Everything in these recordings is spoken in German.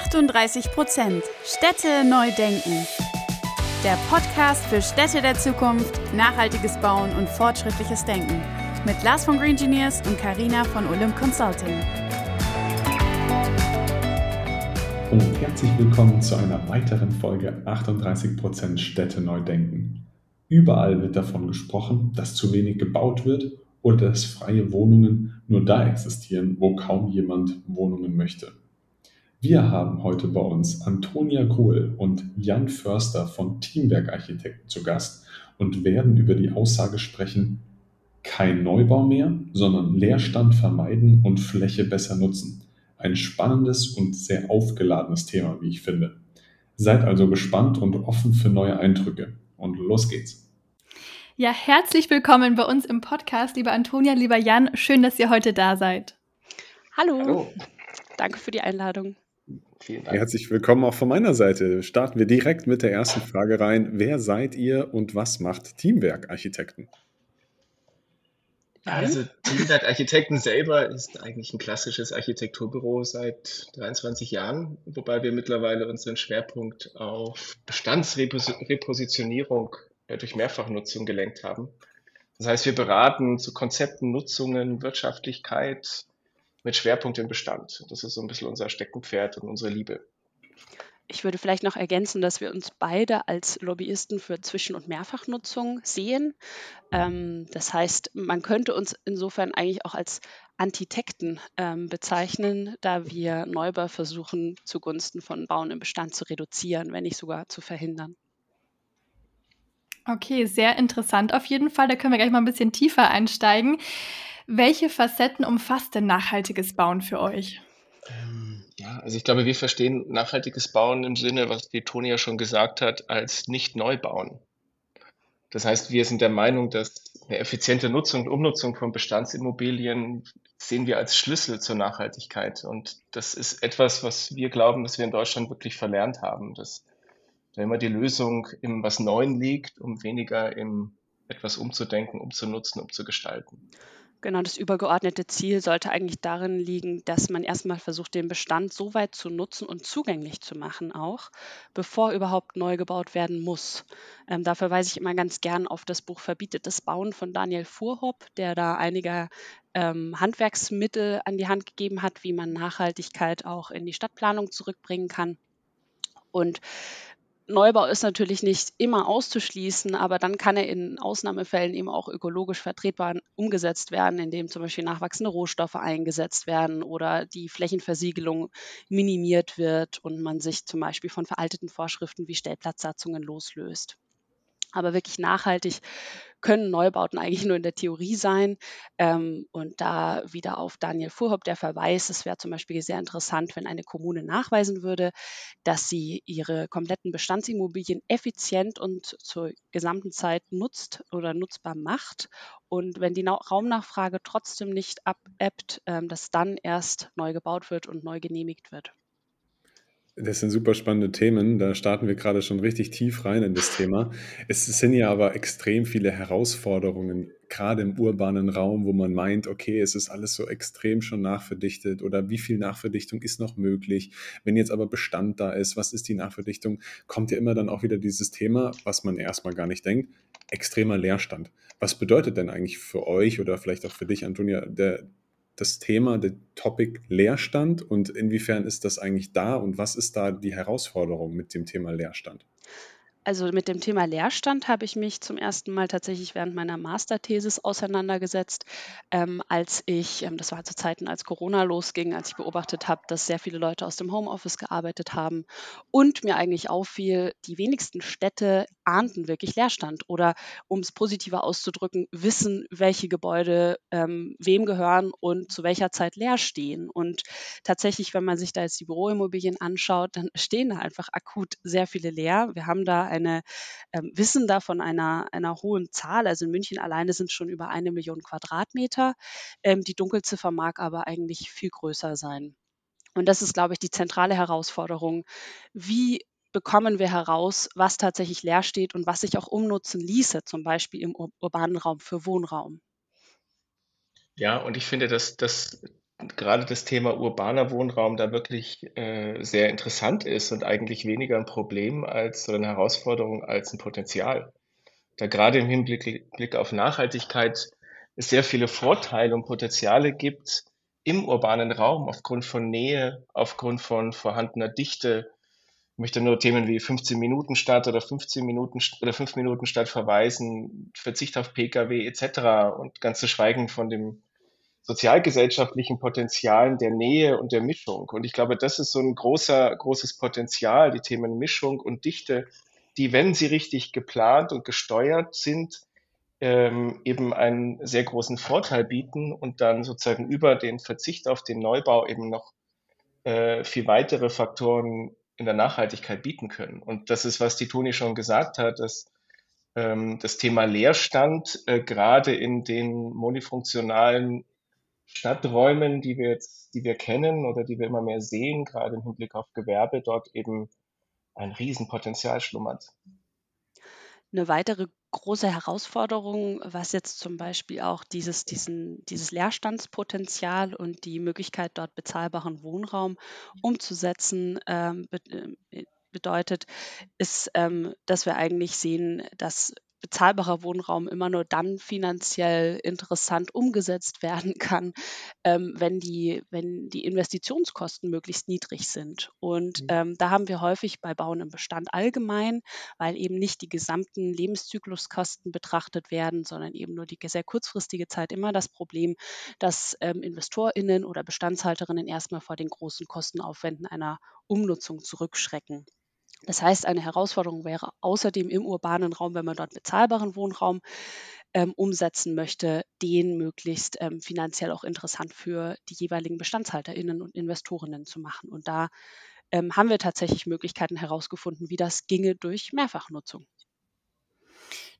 38 Prozent Städte neu denken. Der Podcast für Städte der Zukunft, nachhaltiges Bauen und fortschrittliches Denken. Mit Lars von Green Engineers und Karina von Olymp Consulting. Und herzlich willkommen zu einer weiteren Folge 38 Prozent Städte neu denken. Überall wird davon gesprochen, dass zu wenig gebaut wird oder dass freie Wohnungen nur da existieren, wo kaum jemand Wohnungen möchte. Wir haben heute bei uns Antonia Kohl und Jan Förster von Teamwerk Architekten zu Gast und werden über die Aussage sprechen, kein Neubau mehr, sondern Leerstand vermeiden und Fläche besser nutzen. Ein spannendes und sehr aufgeladenes Thema, wie ich finde. Seid also gespannt und offen für neue Eindrücke. Und los geht's. Ja, herzlich willkommen bei uns im Podcast, lieber Antonia, lieber Jan. Schön, dass ihr heute da seid. Hallo. Hallo. Danke für die Einladung. Vielen Dank. Herzlich willkommen auch von meiner Seite. Starten wir direkt mit der ersten Frage rein. Wer seid ihr und was macht Teamwerk Architekten? Also Teamwerk Architekten selber ist eigentlich ein klassisches Architekturbüro seit 23 Jahren, wobei wir mittlerweile unseren Schwerpunkt auf Bestandsrepositionierung durch Mehrfachnutzung gelenkt haben. Das heißt, wir beraten zu Konzepten, Nutzungen, Wirtschaftlichkeit, mit Schwerpunkt im Bestand. Das ist so ein bisschen unser Steckenpferd und unsere Liebe. Ich würde vielleicht noch ergänzen, dass wir uns beide als Lobbyisten für Zwischen- und Mehrfachnutzung sehen. Ähm, das heißt, man könnte uns insofern eigentlich auch als Architekten ähm, bezeichnen, da wir Neubau versuchen, zugunsten von Bauen im Bestand zu reduzieren, wenn nicht sogar zu verhindern. Okay, sehr interessant auf jeden Fall. Da können wir gleich mal ein bisschen tiefer einsteigen. Welche Facetten umfasst denn nachhaltiges Bauen für euch? Ähm, ja, also ich glaube, wir verstehen nachhaltiges Bauen im Sinne, was die Toni ja schon gesagt hat, als nicht Neubauen. Das heißt, wir sind der Meinung, dass eine effiziente Nutzung und Umnutzung von Bestandsimmobilien sehen wir als Schlüssel zur Nachhaltigkeit. Und das ist etwas, was wir glauben, dass wir in Deutschland wirklich verlernt haben, dass da immer die Lösung im was Neuen liegt, um weniger im etwas umzudenken, umzunutzen, umzugestalten. Genau, das übergeordnete Ziel sollte eigentlich darin liegen, dass man erstmal versucht, den Bestand so weit zu nutzen und zugänglich zu machen auch, bevor überhaupt neu gebaut werden muss. Ähm, da verweise ich immer ganz gern auf das Buch Verbietetes Bauen von Daniel Fuhrhopp, der da einige ähm, Handwerksmittel an die Hand gegeben hat, wie man Nachhaltigkeit auch in die Stadtplanung zurückbringen kann. Und Neubau ist natürlich nicht immer auszuschließen, aber dann kann er in Ausnahmefällen eben auch ökologisch vertretbar umgesetzt werden, indem zum Beispiel nachwachsende Rohstoffe eingesetzt werden oder die Flächenversiegelung minimiert wird und man sich zum Beispiel von veralteten Vorschriften wie Stellplatzsatzungen loslöst. Aber wirklich nachhaltig können Neubauten eigentlich nur in der Theorie sein. Ähm, und da wieder auf Daniel Fuhrhopp der Verweis, es wäre zum Beispiel sehr interessant, wenn eine Kommune nachweisen würde, dass sie ihre kompletten Bestandsimmobilien effizient und zur gesamten Zeit nutzt oder nutzbar macht. Und wenn die Raumnachfrage trotzdem nicht abebbt, ähm, dass dann erst neu gebaut wird und neu genehmigt wird. Das sind super spannende Themen. Da starten wir gerade schon richtig tief rein in das Thema. Es sind ja aber extrem viele Herausforderungen, gerade im urbanen Raum, wo man meint, okay, es ist alles so extrem schon nachverdichtet oder wie viel Nachverdichtung ist noch möglich? Wenn jetzt aber Bestand da ist, was ist die Nachverdichtung? Kommt ja immer dann auch wieder dieses Thema, was man erstmal gar nicht denkt, extremer Leerstand. Was bedeutet denn eigentlich für euch oder vielleicht auch für dich, Antonia, der, das Thema, der Topic Leerstand und inwiefern ist das eigentlich da und was ist da die Herausforderung mit dem Thema Leerstand? Also mit dem Thema Leerstand habe ich mich zum ersten Mal tatsächlich während meiner Masterthesis auseinandergesetzt, ähm, als ich, ähm, das war zu Zeiten, als Corona losging, als ich beobachtet habe, dass sehr viele Leute aus dem Homeoffice gearbeitet haben und mir eigentlich auffiel, die wenigsten Städte ahnten wirklich Leerstand oder um es positiver auszudrücken, wissen, welche Gebäude ähm, wem gehören und zu welcher Zeit leer stehen. Und tatsächlich, wenn man sich da jetzt die Büroimmobilien anschaut, dann stehen da einfach akut sehr viele leer. Wir haben da eine, ähm, wissen da von einer, einer hohen Zahl. Also in München alleine sind schon über eine Million Quadratmeter. Ähm, die Dunkelziffer mag aber eigentlich viel größer sein. Und das ist, glaube ich, die zentrale Herausforderung. Wie bekommen wir heraus, was tatsächlich leer steht und was sich auch umnutzen ließe, zum Beispiel im urbanen Raum für Wohnraum? Ja, und ich finde, dass das gerade das Thema urbaner Wohnraum da wirklich äh, sehr interessant ist und eigentlich weniger ein Problem als oder eine Herausforderung als ein Potenzial. Da gerade im Hinblick Blick auf Nachhaltigkeit es sehr viele Vorteile und Potenziale gibt im urbanen Raum aufgrund von Nähe, aufgrund von vorhandener Dichte. Möchte nur Themen wie 15 Minuten Stadt oder 15 Minuten oder 5 Minuten Stadt verweisen, Verzicht auf Pkw etc. und ganz zu schweigen von dem sozialgesellschaftlichen Potenzialen der Nähe und der Mischung. Und ich glaube, das ist so ein großer, großes Potenzial, die Themen Mischung und Dichte, die, wenn sie richtig geplant und gesteuert sind, ähm, eben einen sehr großen Vorteil bieten und dann sozusagen über den Verzicht auf den Neubau eben noch äh, viel weitere Faktoren in der Nachhaltigkeit bieten können. Und das ist, was die Toni schon gesagt hat, dass ähm, das Thema Leerstand äh, gerade in den monofunktionalen Stadträumen, die wir jetzt, die wir kennen oder die wir immer mehr sehen, gerade im Hinblick auf Gewerbe, dort eben ein Riesenpotenzial schlummert. Eine weitere große Herausforderung, was jetzt zum Beispiel auch dieses, diesen, dieses Leerstandspotenzial und die Möglichkeit, dort bezahlbaren Wohnraum umzusetzen, ähm, äh, bedeutet, ist, ähm, dass wir eigentlich sehen, dass bezahlbarer Wohnraum immer nur dann finanziell interessant umgesetzt werden kann, ähm, wenn, die, wenn die Investitionskosten möglichst niedrig sind. Und mhm. ähm, da haben wir häufig bei Bauen im Bestand allgemein, weil eben nicht die gesamten Lebenszykluskosten betrachtet werden, sondern eben nur die sehr kurzfristige Zeit immer das Problem, dass ähm, InvestorInnen oder Bestandshalterinnen erstmal vor den großen Kostenaufwänden einer Umnutzung zurückschrecken. Das heißt, eine Herausforderung wäre außerdem im urbanen Raum, wenn man dort bezahlbaren Wohnraum ähm, umsetzen möchte, den möglichst ähm, finanziell auch interessant für die jeweiligen BestandshalterInnen und Investorinnen zu machen. Und da ähm, haben wir tatsächlich Möglichkeiten herausgefunden, wie das ginge durch Mehrfachnutzung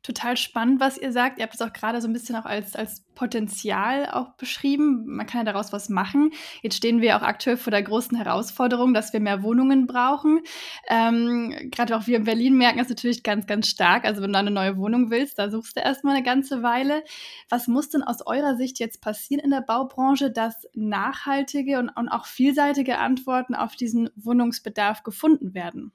total spannend, was ihr sagt. Ihr habt es auch gerade so ein bisschen auch als, als Potenzial auch beschrieben. Man kann ja daraus was machen. Jetzt stehen wir auch aktuell vor der großen Herausforderung, dass wir mehr Wohnungen brauchen. Ähm, gerade auch wir in Berlin merken das natürlich ganz, ganz stark. Also wenn du eine neue Wohnung willst, da suchst du erstmal eine ganze Weile. Was muss denn aus eurer Sicht jetzt passieren in der Baubranche, dass nachhaltige und, und auch vielseitige Antworten auf diesen Wohnungsbedarf gefunden werden?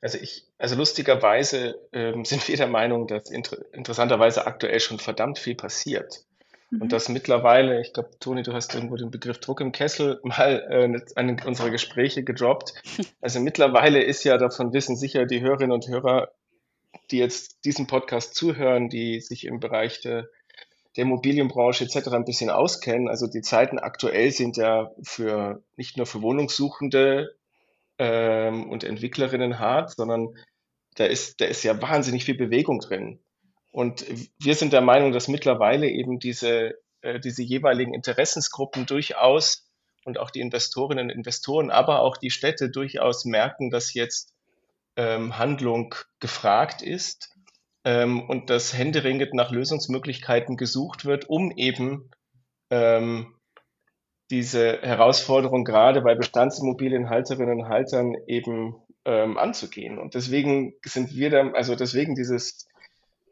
Also ich, also lustigerweise ähm, sind wir der Meinung, dass inter interessanterweise aktuell schon verdammt viel passiert. Mhm. Und dass mittlerweile, ich glaube, Toni, du hast irgendwo den Begriff Druck im Kessel mal äh, an unsere Gespräche gedroppt. Also mittlerweile ist ja, davon wissen sicher die Hörerinnen und Hörer, die jetzt diesen Podcast zuhören, die sich im Bereich der, der Immobilienbranche etc. ein bisschen auskennen. Also die Zeiten aktuell sind ja für nicht nur für Wohnungssuchende ähm, und Entwicklerinnen hart, sondern da ist, da ist ja wahnsinnig viel Bewegung drin. Und wir sind der Meinung, dass mittlerweile eben diese, äh, diese jeweiligen Interessensgruppen durchaus und auch die Investorinnen und Investoren, aber auch die Städte durchaus merken, dass jetzt ähm, Handlung gefragt ist ähm, und dass händeringend nach Lösungsmöglichkeiten gesucht wird, um eben ähm, diese Herausforderung gerade bei Bestandsimmobilienhalterinnen und Haltern eben ähm, anzugehen. Und deswegen sind wir dann, also deswegen dieses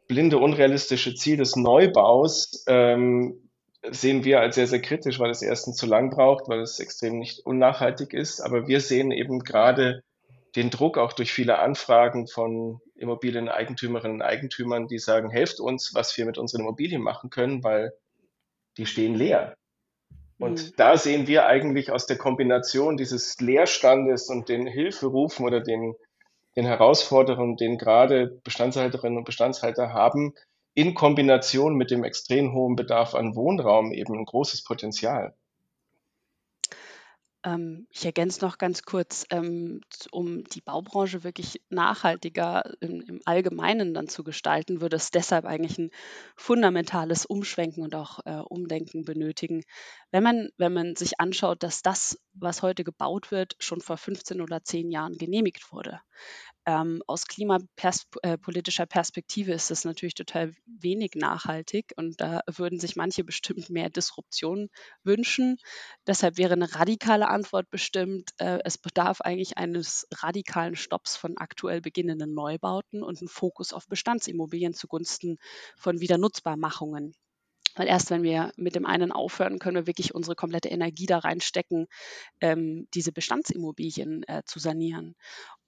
blinde, unrealistische Ziel des Neubaus ähm, sehen wir als sehr, sehr kritisch, weil es erstens zu lang braucht, weil es extrem nicht unnachhaltig ist. Aber wir sehen eben gerade den Druck auch durch viele Anfragen von Immobilieneigentümerinnen und Eigentümern, die sagen, helft uns, was wir mit unseren Immobilien machen können, weil die stehen leer. Und mhm. da sehen wir eigentlich aus der Kombination dieses Leerstandes und den Hilferufen oder den, den Herausforderungen, den gerade Bestandshalterinnen und Bestandshalter haben, in Kombination mit dem extrem hohen Bedarf an Wohnraum eben ein großes Potenzial. Ähm, ich ergänze noch ganz kurz, ähm, um die Baubranche wirklich nachhaltiger im, im Allgemeinen dann zu gestalten, würde es deshalb eigentlich ein fundamentales Umschwenken und auch äh, Umdenken benötigen. Wenn man, wenn man sich anschaut, dass das, was heute gebaut wird, schon vor 15 oder 10 Jahren genehmigt wurde. Ähm, aus klimapolitischer Perspektive ist das natürlich total wenig nachhaltig und da würden sich manche bestimmt mehr Disruption wünschen. Deshalb wäre eine radikale Antwort bestimmt, äh, es bedarf eigentlich eines radikalen Stopps von aktuell beginnenden Neubauten und einen Fokus auf Bestandsimmobilien zugunsten von Wiedernutzbarmachungen. Weil erst wenn wir mit dem einen aufhören, können wir wirklich unsere komplette Energie da reinstecken, ähm, diese Bestandsimmobilien äh, zu sanieren.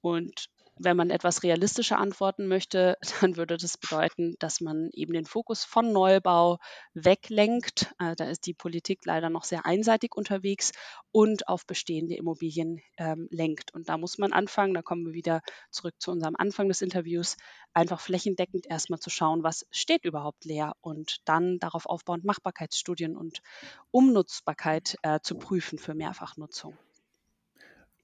Und wenn man etwas realistischer antworten möchte, dann würde das bedeuten, dass man eben den Fokus von Neubau weglenkt. Äh, da ist die Politik leider noch sehr einseitig unterwegs und auf bestehende Immobilien ähm, lenkt. Und da muss man anfangen, da kommen wir wieder zurück zu unserem Anfang des Interviews, einfach flächendeckend erstmal zu schauen, was steht überhaupt leer und dann darauf aufbauend Machbarkeitsstudien und Umnutzbarkeit äh, zu prüfen für Mehrfachnutzung.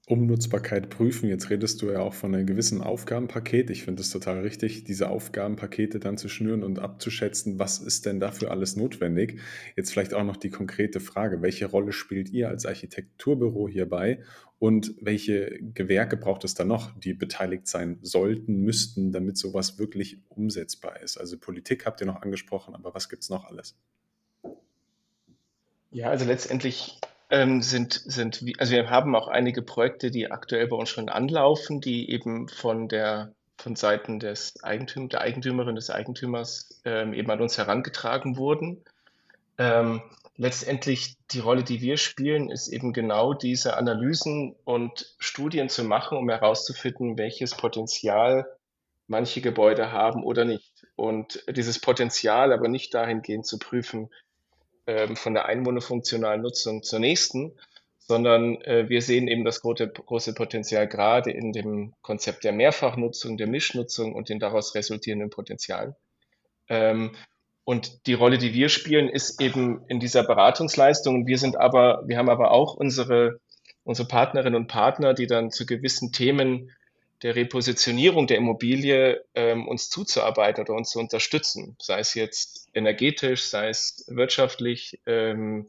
Umnutzbarkeit prüfen. Jetzt redest du ja auch von einem gewissen Aufgabenpaket. Ich finde es total richtig, diese Aufgabenpakete dann zu schnüren und abzuschätzen, was ist denn dafür alles notwendig. Jetzt vielleicht auch noch die konkrete Frage, welche Rolle spielt ihr als Architekturbüro hierbei und welche Gewerke braucht es da noch, die beteiligt sein sollten, müssten, damit sowas wirklich umsetzbar ist? Also Politik habt ihr noch angesprochen, aber was gibt es noch alles? Ja, also letztendlich ähm, sind, sind, also wir haben auch einige Projekte, die aktuell bei uns schon anlaufen, die eben von der von Seiten des Eigentüm der Eigentümerin, des Eigentümers ähm, eben an uns herangetragen wurden. Ähm, letztendlich die Rolle, die wir spielen, ist eben genau diese Analysen und Studien zu machen, um herauszufinden, welches Potenzial manche Gebäude haben oder nicht. Und dieses Potenzial aber nicht dahingehend zu prüfen, ähm, von der einwohnerfunktionalen Nutzung zur nächsten, sondern äh, wir sehen eben das große, Potenzial gerade in dem Konzept der Mehrfachnutzung, der Mischnutzung und den daraus resultierenden Potenzialen. Ähm, und die Rolle, die wir spielen, ist eben in dieser Beratungsleistung. Wir sind aber, wir haben aber auch unsere, unsere Partnerinnen und Partner, die dann zu gewissen Themen der Repositionierung der Immobilie ähm, uns zuzuarbeiten oder uns zu unterstützen, sei es jetzt energetisch, sei es wirtschaftlich. Ähm,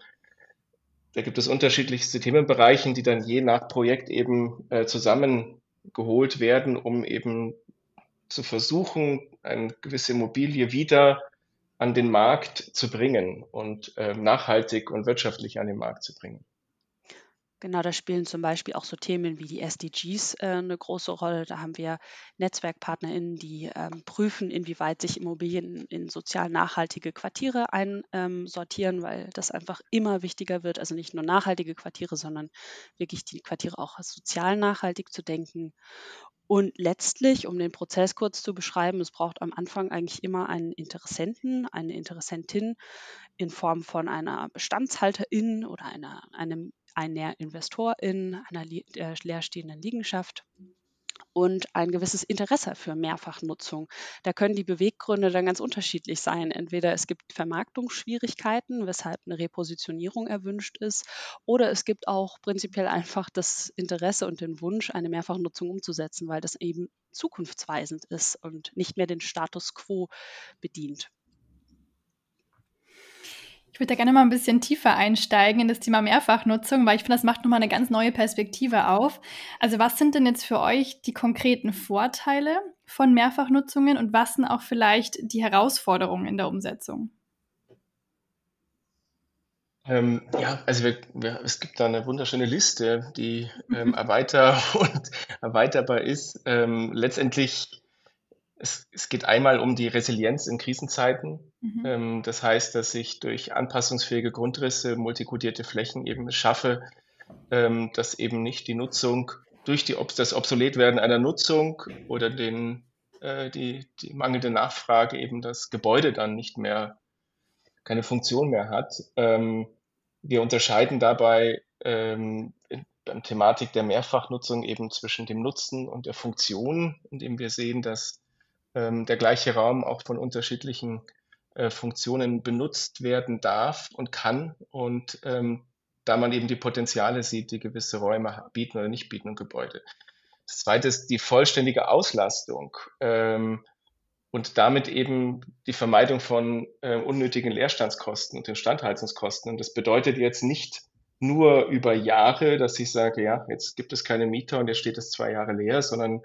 da gibt es unterschiedlichste Themenbereiche, die dann je nach Projekt eben äh, zusammengeholt werden, um eben zu versuchen, eine gewisse Immobilie wieder an den Markt zu bringen und äh, nachhaltig und wirtschaftlich an den Markt zu bringen. Genau, da spielen zum Beispiel auch so Themen wie die SDGs äh, eine große Rolle. Da haben wir NetzwerkpartnerInnen, die ähm, prüfen, inwieweit sich Immobilien in sozial nachhaltige Quartiere einsortieren, ähm, weil das einfach immer wichtiger wird. Also nicht nur nachhaltige Quartiere, sondern wirklich die Quartiere auch sozial nachhaltig zu denken. Und letztlich, um den Prozess kurz zu beschreiben, es braucht am Anfang eigentlich immer einen Interessenten, eine Interessentin in Form von einer Bestandshalterin oder einer, einem einer Investorin einer äh, leerstehenden Liegenschaft und ein gewisses Interesse für Mehrfachnutzung. Da können die Beweggründe dann ganz unterschiedlich sein. Entweder es gibt Vermarktungsschwierigkeiten, weshalb eine Repositionierung erwünscht ist, oder es gibt auch prinzipiell einfach das Interesse und den Wunsch, eine Mehrfachnutzung umzusetzen, weil das eben zukunftsweisend ist und nicht mehr den Status quo bedient. Ich würde da gerne mal ein bisschen tiefer einsteigen in das Thema Mehrfachnutzung, weil ich finde, das macht nochmal eine ganz neue Perspektive auf. Also was sind denn jetzt für euch die konkreten Vorteile von Mehrfachnutzungen und was sind auch vielleicht die Herausforderungen in der Umsetzung? Ähm, ja, also wir, wir, es gibt da eine wunderschöne Liste, die ähm, mhm. erweiter und erweiterbar ist. Ähm, letztendlich es, es geht einmal um die Resilienz in Krisenzeiten. Mhm. Ähm, das heißt, dass ich durch anpassungsfähige Grundrisse, multikodierte Flächen eben schaffe, ähm, dass eben nicht die Nutzung durch die, das Obsoletwerden einer Nutzung oder den, äh, die, die mangelnde Nachfrage eben das Gebäude dann nicht mehr, keine Funktion mehr hat. Ähm, wir unterscheiden dabei ähm, beim Thematik der Mehrfachnutzung eben zwischen dem Nutzen und der Funktion, indem wir sehen, dass ähm, der gleiche Raum auch von unterschiedlichen äh, Funktionen benutzt werden darf und kann. Und ähm, da man eben die Potenziale sieht, die gewisse Räume bieten oder nicht bieten und Gebäude. Das zweite ist die vollständige Auslastung ähm, und damit eben die Vermeidung von äh, unnötigen Leerstandskosten und Instandhaltungskosten. Und das bedeutet jetzt nicht nur über Jahre, dass ich sage, ja, jetzt gibt es keine Mieter und jetzt steht es zwei Jahre leer, sondern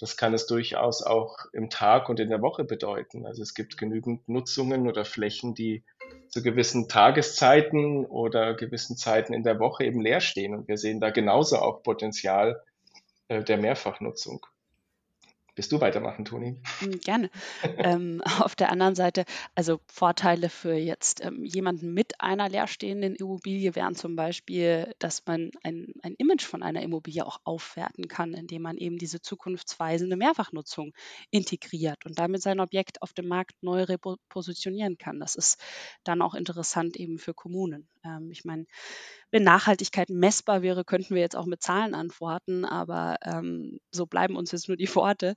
das kann es durchaus auch im Tag und in der Woche bedeuten. Also es gibt genügend Nutzungen oder Flächen, die zu gewissen Tageszeiten oder gewissen Zeiten in der Woche eben leer stehen. Und wir sehen da genauso auch Potenzial äh, der Mehrfachnutzung. Willst du weitermachen, Toni? Hm, gerne. ähm, auf der anderen Seite, also Vorteile für jetzt ähm, jemanden mit einer leerstehenden Immobilie wären zum Beispiel, dass man ein, ein Image von einer Immobilie auch aufwerten kann, indem man eben diese zukunftsweisende Mehrfachnutzung integriert und damit sein Objekt auf dem Markt neu repositionieren kann. Das ist dann auch interessant eben für Kommunen. Ähm, ich meine, wenn Nachhaltigkeit messbar wäre, könnten wir jetzt auch mit Zahlen antworten, aber ähm, so bleiben uns jetzt nur die Worte.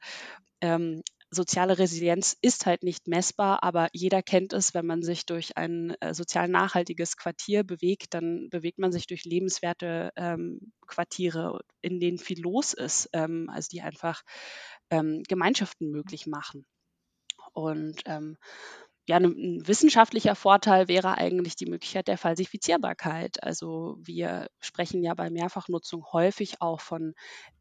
Ähm, soziale Resilienz ist halt nicht messbar, aber jeder kennt es, wenn man sich durch ein äh, sozial nachhaltiges Quartier bewegt, dann bewegt man sich durch lebenswerte ähm, Quartiere, in denen viel los ist, ähm, also die einfach ähm, Gemeinschaften möglich machen. Und ähm, ja, ein wissenschaftlicher Vorteil wäre eigentlich die Möglichkeit der Falsifizierbarkeit. Also wir sprechen ja bei Mehrfachnutzung häufig auch von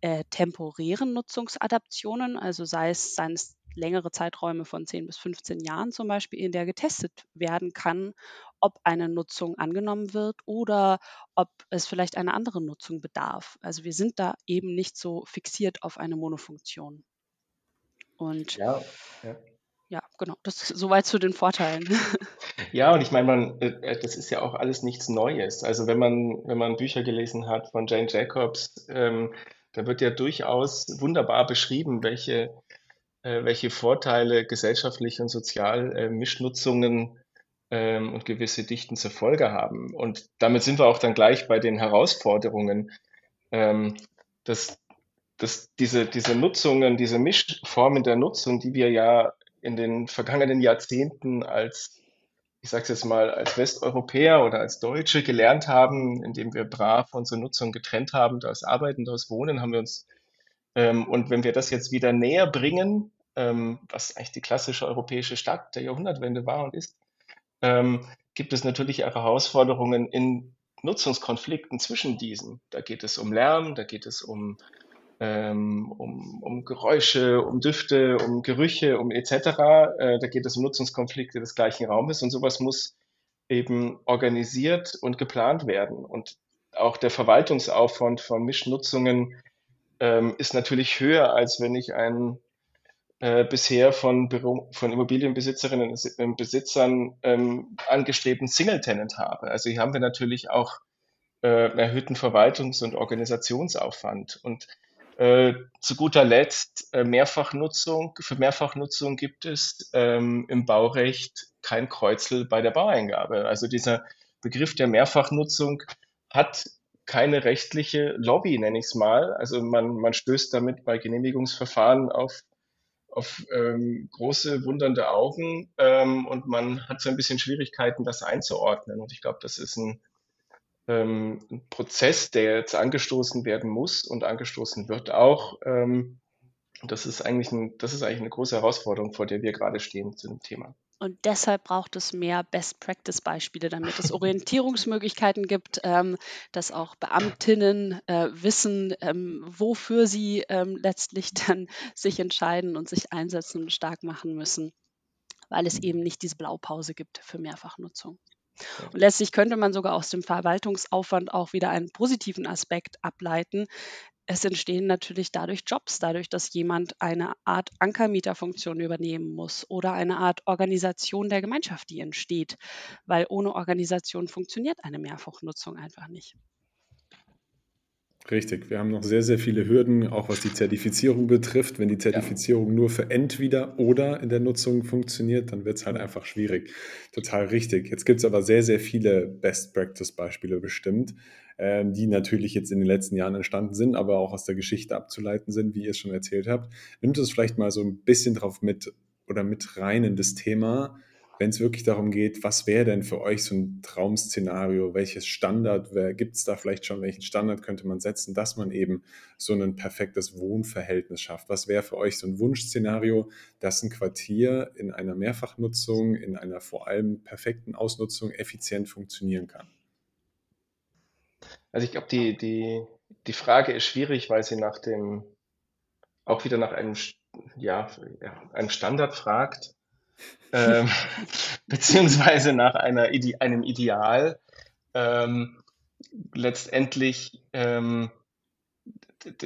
äh, temporären Nutzungsadaptionen, also sei es, seien es längere Zeiträume von 10 bis 15 Jahren zum Beispiel, in der getestet werden kann, ob eine Nutzung angenommen wird oder ob es vielleicht eine andere Nutzung bedarf. Also wir sind da eben nicht so fixiert auf eine Monofunktion. Und ja, ja ja, genau, das ist soweit zu den Vorteilen. Ja, und ich meine, man, äh, äh, das ist ja auch alles nichts Neues. Also wenn man, wenn man Bücher gelesen hat von Jane Jacobs, ähm, da wird ja durchaus wunderbar beschrieben, welche, äh, welche Vorteile gesellschaftlich und sozial äh, Mischnutzungen ähm, und gewisse Dichten zur Folge haben. Und damit sind wir auch dann gleich bei den Herausforderungen. Ähm, dass, dass diese, diese Nutzungen, diese Mischformen der Nutzung, die wir ja in den vergangenen Jahrzehnten als, ich sage es jetzt mal, als Westeuropäer oder als Deutsche gelernt haben, indem wir brav unsere Nutzung getrennt haben, das Arbeiten, das Wohnen, haben wir uns, ähm, und wenn wir das jetzt wieder näher bringen, ähm, was eigentlich die klassische europäische Stadt der Jahrhundertwende war und ist, ähm, gibt es natürlich Herausforderungen in Nutzungskonflikten zwischen diesen. Da geht es um Lärm, da geht es um ähm, um, um Geräusche, um Düfte, um Gerüche, um etc. Äh, da geht es um Nutzungskonflikte des gleichen Raumes und sowas muss eben organisiert und geplant werden. Und auch der Verwaltungsaufwand von Mischnutzungen ähm, ist natürlich höher, als wenn ich einen äh, bisher von, Büro, von Immobilienbesitzerinnen und Besitzern ähm, angestrebten Single-Tenant habe. Also hier haben wir natürlich auch äh, erhöhten Verwaltungs- und Organisationsaufwand. Und äh, zu guter Letzt äh, Mehrfachnutzung. Für Mehrfachnutzung gibt es ähm, im Baurecht kein Kreuzel bei der Baueingabe. Also dieser Begriff der Mehrfachnutzung hat keine rechtliche Lobby, nenne ich es mal. Also man, man stößt damit bei Genehmigungsverfahren auf, auf ähm, große, wundernde Augen ähm, und man hat so ein bisschen Schwierigkeiten, das einzuordnen. Und ich glaube, das ist ein ähm, ein Prozess, der jetzt angestoßen werden muss und angestoßen wird auch. Ähm, das ist eigentlich ein, das ist eigentlich eine große Herausforderung, vor der wir gerade stehen zu dem Thema. Und deshalb braucht es mehr Best-Practice-Beispiele, damit es Orientierungsmöglichkeiten gibt, ähm, dass auch Beamtinnen äh, wissen, ähm, wofür sie ähm, letztlich dann sich entscheiden und sich einsetzen und stark machen müssen, weil es eben nicht diese Blaupause gibt für Mehrfachnutzung. Und letztlich könnte man sogar aus dem Verwaltungsaufwand auch wieder einen positiven Aspekt ableiten. Es entstehen natürlich dadurch Jobs, dadurch, dass jemand eine Art Ankermieterfunktion übernehmen muss oder eine Art Organisation der Gemeinschaft, die entsteht, weil ohne Organisation funktioniert eine Mehrfachnutzung einfach nicht. Richtig, wir haben noch sehr, sehr viele Hürden, auch was die Zertifizierung betrifft. Wenn die Zertifizierung ja. nur für entweder oder in der Nutzung funktioniert, dann wird es halt einfach schwierig. Total richtig. Jetzt gibt es aber sehr, sehr viele Best-Practice-Beispiele bestimmt, äh, die natürlich jetzt in den letzten Jahren entstanden sind, aber auch aus der Geschichte abzuleiten sind, wie ihr es schon erzählt habt. Nimmt es vielleicht mal so ein bisschen drauf mit oder mit rein in das Thema wenn es wirklich darum geht, was wäre denn für euch so ein Traum-Szenario? Welches Standard gibt es da vielleicht schon? Welchen Standard könnte man setzen, dass man eben so ein perfektes Wohnverhältnis schafft? Was wäre für euch so ein Wunschszenario, dass ein Quartier in einer Mehrfachnutzung, in einer vor allem perfekten Ausnutzung effizient funktionieren kann? Also ich glaube, die, die, die Frage ist schwierig, weil sie nach dem, auch wieder nach einem, ja, einem Standard fragt ähm, beziehungsweise nach einer Ide einem Ideal. Ähm, letztendlich ähm,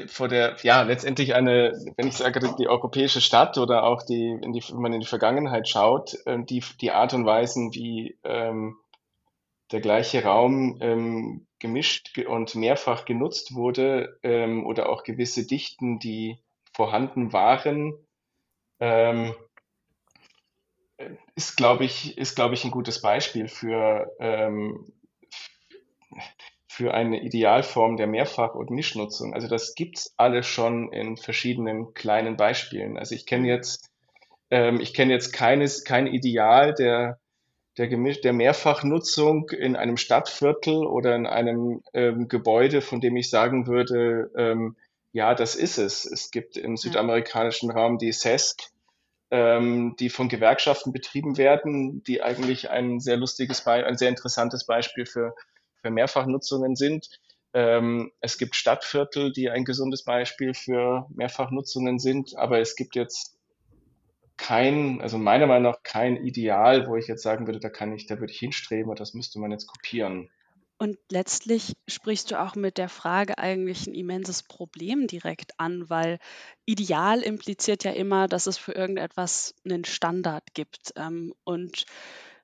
vor der, ja, letztendlich eine, wenn ich sage, die europäische Stadt oder auch die, die wenn man in die Vergangenheit schaut, ähm, die, die Art und Weisen, wie ähm, der gleiche Raum ähm, gemischt und mehrfach genutzt wurde ähm, oder auch gewisse Dichten, die vorhanden waren, ähm, ist, glaube ich, ist, glaube ich, ein gutes Beispiel für, ähm, für eine Idealform der Mehrfach- und Mischnutzung. Also das gibt's alles schon in verschiedenen kleinen Beispielen. Also ich kenne jetzt, ähm, ich kenne jetzt keines, kein Ideal der der, Gemisch der Mehrfachnutzung in einem Stadtviertel oder in einem ähm, Gebäude, von dem ich sagen würde, ähm, ja, das ist es. Es gibt im südamerikanischen Raum die SESC, ähm, die von Gewerkschaften betrieben werden, die eigentlich ein sehr lustiges, Be ein sehr interessantes Beispiel für, für Mehrfachnutzungen sind. Ähm, es gibt Stadtviertel, die ein gesundes Beispiel für Mehrfachnutzungen sind, aber es gibt jetzt kein, also meiner Meinung nach kein Ideal, wo ich jetzt sagen würde, da kann ich, da würde ich hinstreben und das müsste man jetzt kopieren. Und letztlich sprichst du auch mit der Frage eigentlich ein immenses Problem direkt an, weil ideal impliziert ja immer, dass es für irgendetwas einen Standard gibt ähm, und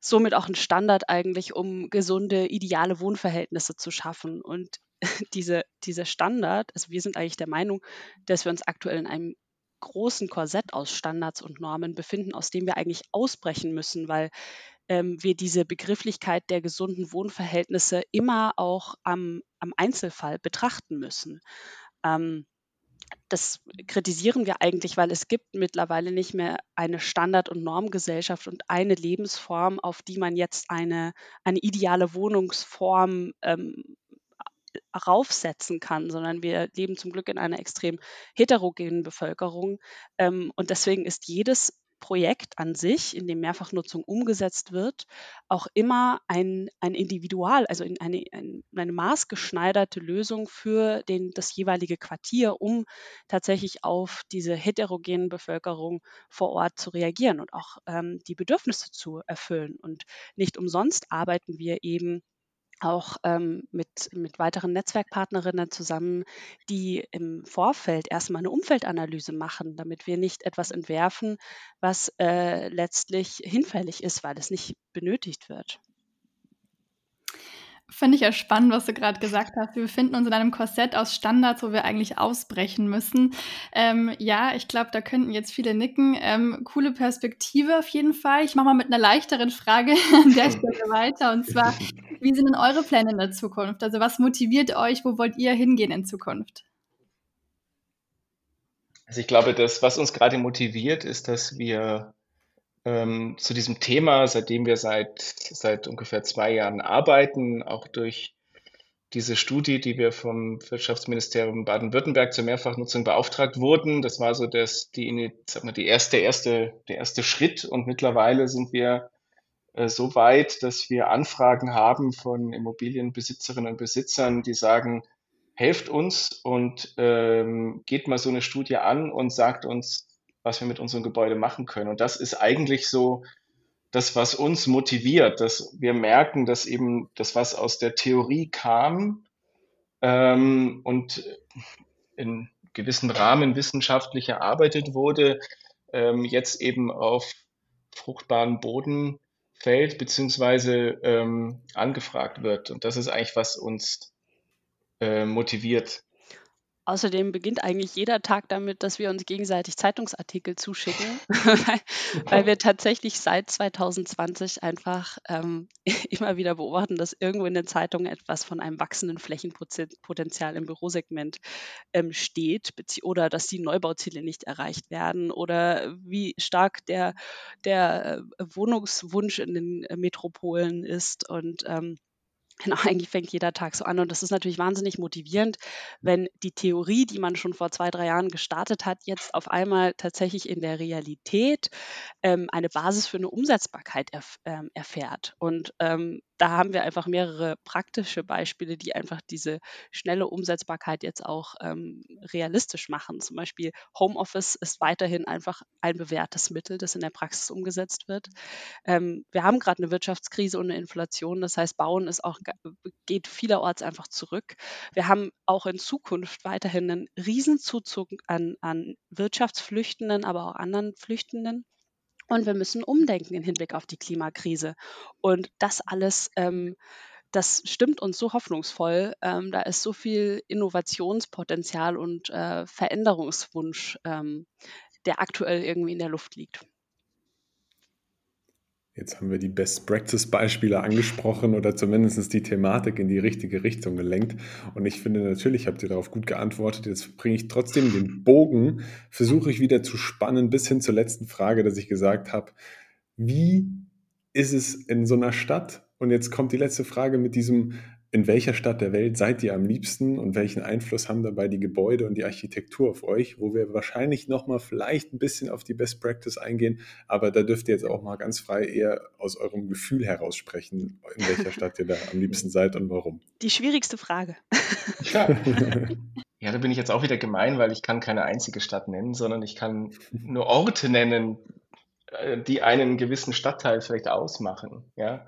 somit auch einen Standard eigentlich, um gesunde, ideale Wohnverhältnisse zu schaffen. Und diese, dieser Standard, also wir sind eigentlich der Meinung, dass wir uns aktuell in einem großen Korsett aus Standards und Normen befinden, aus dem wir eigentlich ausbrechen müssen, weil ähm, wir diese Begrifflichkeit der gesunden Wohnverhältnisse immer auch am, am Einzelfall betrachten müssen. Ähm, das kritisieren wir eigentlich, weil es gibt mittlerweile nicht mehr eine Standard- und Normgesellschaft und eine Lebensform, auf die man jetzt eine, eine ideale Wohnungsform ähm, raufsetzen kann, sondern wir leben zum Glück in einer extrem heterogenen Bevölkerung. Ähm, und deswegen ist jedes Projekt an sich, in dem Mehrfachnutzung umgesetzt wird, auch immer ein, ein Individual, also eine, ein, eine maßgeschneiderte Lösung für den, das jeweilige Quartier, um tatsächlich auf diese heterogenen Bevölkerung vor Ort zu reagieren und auch ähm, die Bedürfnisse zu erfüllen. Und nicht umsonst arbeiten wir eben auch ähm, mit, mit weiteren Netzwerkpartnerinnen zusammen, die im Vorfeld erstmal eine Umfeldanalyse machen, damit wir nicht etwas entwerfen, was äh, letztlich hinfällig ist, weil es nicht benötigt wird. Finde ich ja spannend, was du gerade gesagt hast. Wir befinden uns in einem Korsett aus Standards, wo wir eigentlich ausbrechen müssen. Ähm, ja, ich glaube, da könnten jetzt viele nicken. Ähm, coole Perspektive auf jeden Fall. Ich mache mal mit einer leichteren Frage an der Stelle weiter. Und zwar, wie sind denn eure Pläne in der Zukunft? Also was motiviert euch? Wo wollt ihr hingehen in Zukunft? Also ich glaube, das, was uns gerade motiviert, ist, dass wir ähm, zu diesem Thema, seitdem wir seit, seit ungefähr zwei Jahren arbeiten, auch durch diese Studie, die wir vom Wirtschaftsministerium Baden-Württemberg zur Mehrfachnutzung beauftragt wurden. Das war so das, die, sag mal, die erste, erste, der erste Schritt. Und mittlerweile sind wir äh, so weit, dass wir Anfragen haben von Immobilienbesitzerinnen und Besitzern, die sagen, helft uns und ähm, geht mal so eine Studie an und sagt uns, was wir mit unserem Gebäude machen können. Und das ist eigentlich so das, was uns motiviert, dass wir merken, dass eben das, was aus der Theorie kam ähm, und in gewissem Rahmen wissenschaftlich erarbeitet wurde, ähm, jetzt eben auf fruchtbaren Boden fällt beziehungsweise ähm, angefragt wird. Und das ist eigentlich, was uns äh, motiviert. Außerdem beginnt eigentlich jeder Tag damit, dass wir uns gegenseitig Zeitungsartikel zuschicken, weil, weil wir tatsächlich seit 2020 einfach ähm, immer wieder beobachten, dass irgendwo in den Zeitungen etwas von einem wachsenden Flächenpotenzial im Bürosegment ähm, steht oder dass die Neubauziele nicht erreicht werden oder wie stark der, der äh, Wohnungswunsch in den äh, Metropolen ist und ähm, Genau, eigentlich fängt jeder Tag so an und das ist natürlich wahnsinnig motivierend, wenn die Theorie, die man schon vor zwei, drei Jahren gestartet hat, jetzt auf einmal tatsächlich in der Realität ähm, eine Basis für eine Umsetzbarkeit erf ähm, erfährt. Und ähm, da haben wir einfach mehrere praktische Beispiele, die einfach diese schnelle Umsetzbarkeit jetzt auch ähm, realistisch machen. Zum Beispiel Homeoffice ist weiterhin einfach ein bewährtes Mittel, das in der Praxis umgesetzt wird. Ähm, wir haben gerade eine Wirtschaftskrise und eine Inflation, das heißt, Bauen ist auch geht vielerorts einfach zurück. Wir haben auch in Zukunft weiterhin einen Riesenzuzug an, an Wirtschaftsflüchtenden, aber auch anderen Flüchtenden. Und wir müssen umdenken im Hinblick auf die Klimakrise. Und das alles ähm, das stimmt uns so hoffnungsvoll. Ähm, da ist so viel Innovationspotenzial und äh, Veränderungswunsch, ähm, der aktuell irgendwie in der Luft liegt. Jetzt haben wir die Best-Practice-Beispiele angesprochen oder zumindest die Thematik in die richtige Richtung gelenkt. Und ich finde, natürlich habt ihr darauf gut geantwortet. Jetzt bringe ich trotzdem den Bogen, versuche ich wieder zu spannen bis hin zur letzten Frage, dass ich gesagt habe, wie ist es in so einer Stadt, und jetzt kommt die letzte Frage mit diesem, in welcher Stadt der Welt seid ihr am liebsten und welchen Einfluss haben dabei die Gebäude und die Architektur auf euch, wo wir wahrscheinlich nochmal vielleicht ein bisschen auf die Best Practice eingehen, aber da dürft ihr jetzt auch mal ganz frei eher aus eurem Gefühl heraus sprechen, in welcher Stadt ihr da am liebsten seid und warum. Die schwierigste Frage. Ja. ja, da bin ich jetzt auch wieder gemein, weil ich kann keine einzige Stadt nennen, sondern ich kann nur Orte nennen, äh, die einen gewissen Stadtteil vielleicht ausmachen. Ja,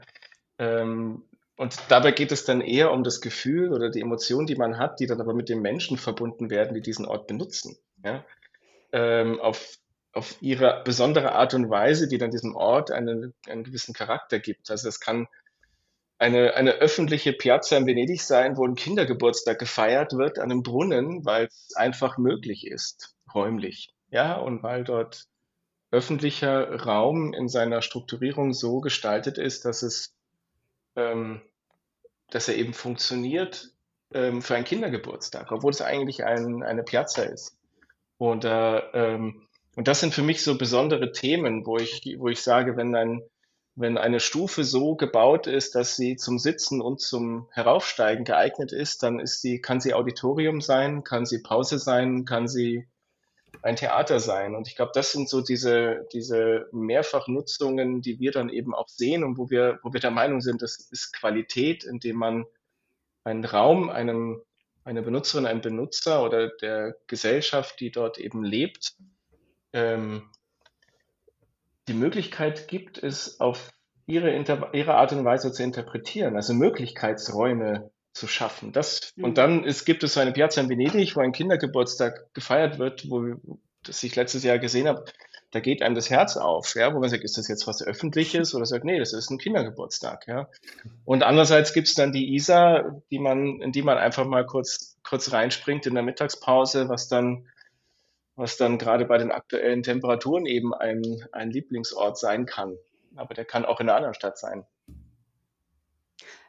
ähm, und dabei geht es dann eher um das Gefühl oder die Emotion, die man hat, die dann aber mit den Menschen verbunden werden, die diesen Ort benutzen. Ja? Ähm, auf, auf ihre besondere Art und Weise, die dann diesem Ort einen, einen gewissen Charakter gibt. Also es kann eine, eine öffentliche Piazza in Venedig sein, wo ein Kindergeburtstag gefeiert wird an einem Brunnen, weil es einfach möglich ist, räumlich. Ja, und weil dort öffentlicher Raum in seiner Strukturierung so gestaltet ist, dass es ähm, dass er eben funktioniert ähm, für einen Kindergeburtstag, obwohl es eigentlich ein, eine Piazza ist. Und, äh, ähm, und das sind für mich so besondere Themen, wo ich, wo ich sage, wenn ein, wenn eine Stufe so gebaut ist, dass sie zum Sitzen und zum Heraufsteigen geeignet ist, dann ist sie, kann sie Auditorium sein, kann sie Pause sein, kann sie ein Theater sein. Und ich glaube, das sind so diese, diese Mehrfachnutzungen, die wir dann eben auch sehen und wo wir, wo wir der Meinung sind, das ist Qualität, indem man einen Raum einem, eine Benutzerin, einem Benutzer oder der Gesellschaft, die dort eben lebt, ähm, die Möglichkeit gibt, es auf ihre, ihre Art und Weise zu interpretieren, also Möglichkeitsräume zu schaffen. Das, mhm. Und dann ist, gibt es so eine Piazza in Venedig, wo ein Kindergeburtstag gefeiert wird, wo das ich letztes Jahr gesehen habe, da geht einem das Herz auf, ja, wo man sagt, ist das jetzt was Öffentliches oder sagt, nee, das ist ein Kindergeburtstag, ja. Und andererseits gibt es dann die ISA, die man, in die man einfach mal kurz, kurz reinspringt in der Mittagspause, was dann, was dann gerade bei den aktuellen Temperaturen eben ein, ein Lieblingsort sein kann. Aber der kann auch in einer anderen Stadt sein.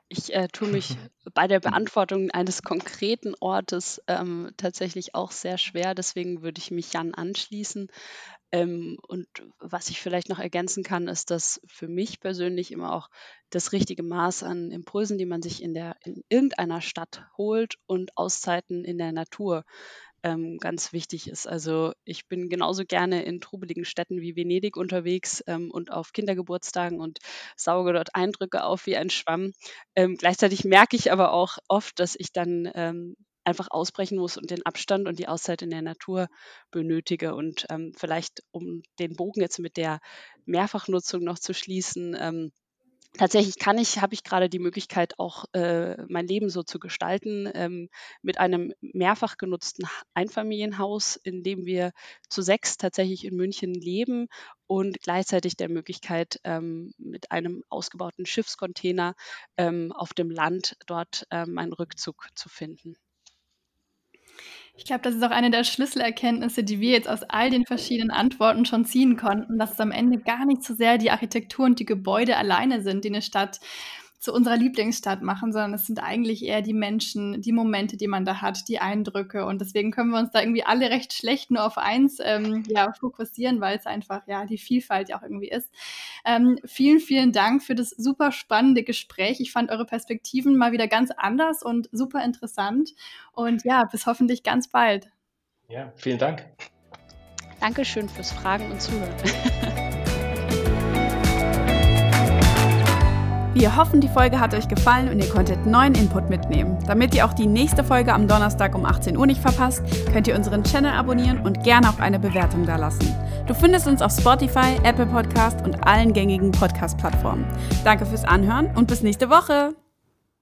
Ich äh, tue mich bei der Beantwortung eines konkreten Ortes ähm, tatsächlich auch sehr schwer. Deswegen würde ich mich Jan anschließen. Ähm, und was ich vielleicht noch ergänzen kann, ist, dass für mich persönlich immer auch das richtige Maß an Impulsen, die man sich in, der, in irgendeiner Stadt holt und Auszeiten in der Natur ähm, ganz wichtig ist. Also ich bin genauso gerne in trubeligen Städten wie Venedig unterwegs ähm, und auf Kindergeburtstagen und sauge dort Eindrücke auf wie ein Schwamm. Ähm, gleichzeitig merke ich aber auch oft, dass ich dann ähm, einfach ausbrechen muss und den Abstand und die Auszeit in der Natur benötige. Und ähm, vielleicht, um den Bogen jetzt mit der Mehrfachnutzung noch zu schließen, ähm, tatsächlich kann ich, habe ich gerade die Möglichkeit, auch äh, mein Leben so zu gestalten ähm, mit einem mehrfach genutzten Einfamilienhaus, in dem wir zu sechs tatsächlich in München leben und gleichzeitig der Möglichkeit, ähm, mit einem ausgebauten Schiffscontainer ähm, auf dem Land dort ähm, einen Rückzug zu finden. Ich glaube, das ist auch eine der Schlüsselerkenntnisse, die wir jetzt aus all den verschiedenen Antworten schon ziehen konnten, dass es am Ende gar nicht so sehr die Architektur und die Gebäude alleine sind, die eine Stadt zu unserer Lieblingsstadt machen, sondern es sind eigentlich eher die Menschen, die Momente, die man da hat, die Eindrücke. Und deswegen können wir uns da irgendwie alle recht schlecht nur auf eins ähm, ja, fokussieren, weil es einfach ja die Vielfalt ja auch irgendwie ist. Ähm, vielen, vielen Dank für das super spannende Gespräch. Ich fand eure Perspektiven mal wieder ganz anders und super interessant. Und ja, bis hoffentlich ganz bald. Ja, vielen Dank. Dankeschön fürs Fragen und Zuhören. Wir hoffen, die Folge hat euch gefallen und ihr konntet neuen Input mitnehmen. Damit ihr auch die nächste Folge am Donnerstag um 18 Uhr nicht verpasst, könnt ihr unseren Channel abonnieren und gerne auch eine Bewertung dalassen. Du findest uns auf Spotify, Apple Podcast und allen gängigen Podcast-Plattformen. Danke fürs Anhören und bis nächste Woche.